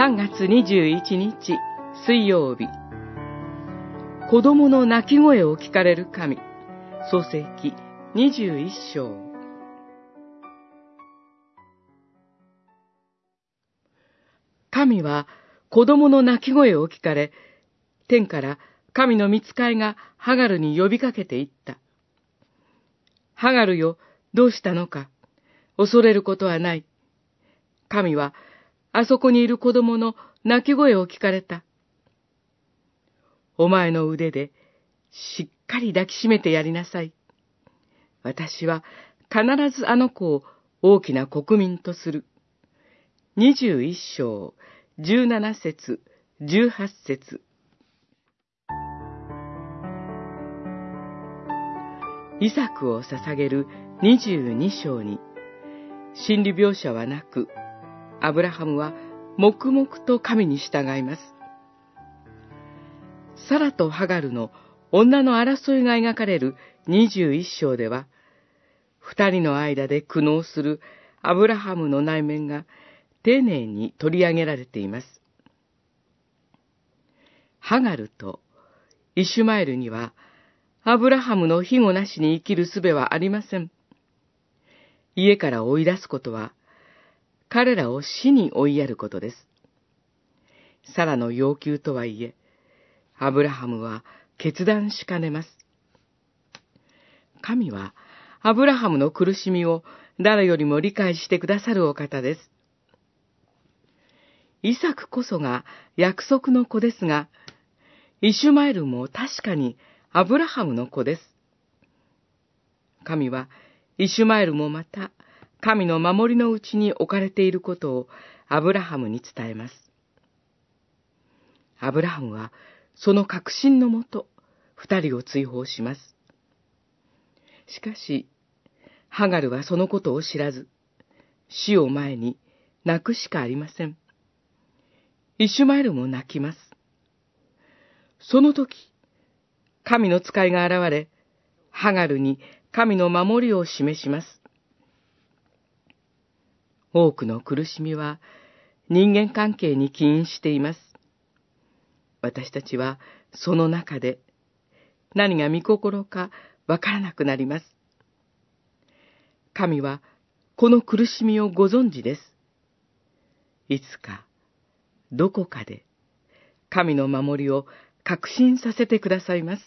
3月21日水曜日子供の泣き声を聞かれる神創世記21章神は子供の泣き声を聞かれ、天から神の見つかいがハガルに呼びかけていった。ハガルよ、どうしたのか恐れることはない。神は、あそこにいる子供の泣き声を聞かれた。お前の腕でしっかり抱きしめてやりなさい。私は必ずあの子を大きな国民とする。二十一章、十七節、十八節。イサクを捧げる二十二章に、心理描写はなく、アブラハムは黙々と神に従います。サラとハガルの女の争いが描かれる21章では、二人の間で苦悩するアブラハムの内面が丁寧に取り上げられています。ハガルとイシュマエルには、アブラハムの庇護なしに生きる術はありません。家から追い出すことは、彼らを死に追いやることです。サラの要求とはいえ、アブラハムは決断しかねます。神は、アブラハムの苦しみを誰よりも理解してくださるお方です。イサクこそが約束の子ですが、イシュマエルも確かにアブラハムの子です。神は、イシュマエルもまた、神の守りのうちに置かれていることをアブラハムに伝えます。アブラハムは、その確信のもと、二人を追放します。しかし、ハガルはそのことを知らず、死を前に泣くしかありません。イシュマエルも泣きます。その時、神の使いが現れ、ハガルに神の守りを示します。多くの苦しみは人間関係に起因しています。私たちはその中で何が見心かわからなくなります。神はこの苦しみをご存知です。いつか、どこかで、神の守りを確信させてくださいます。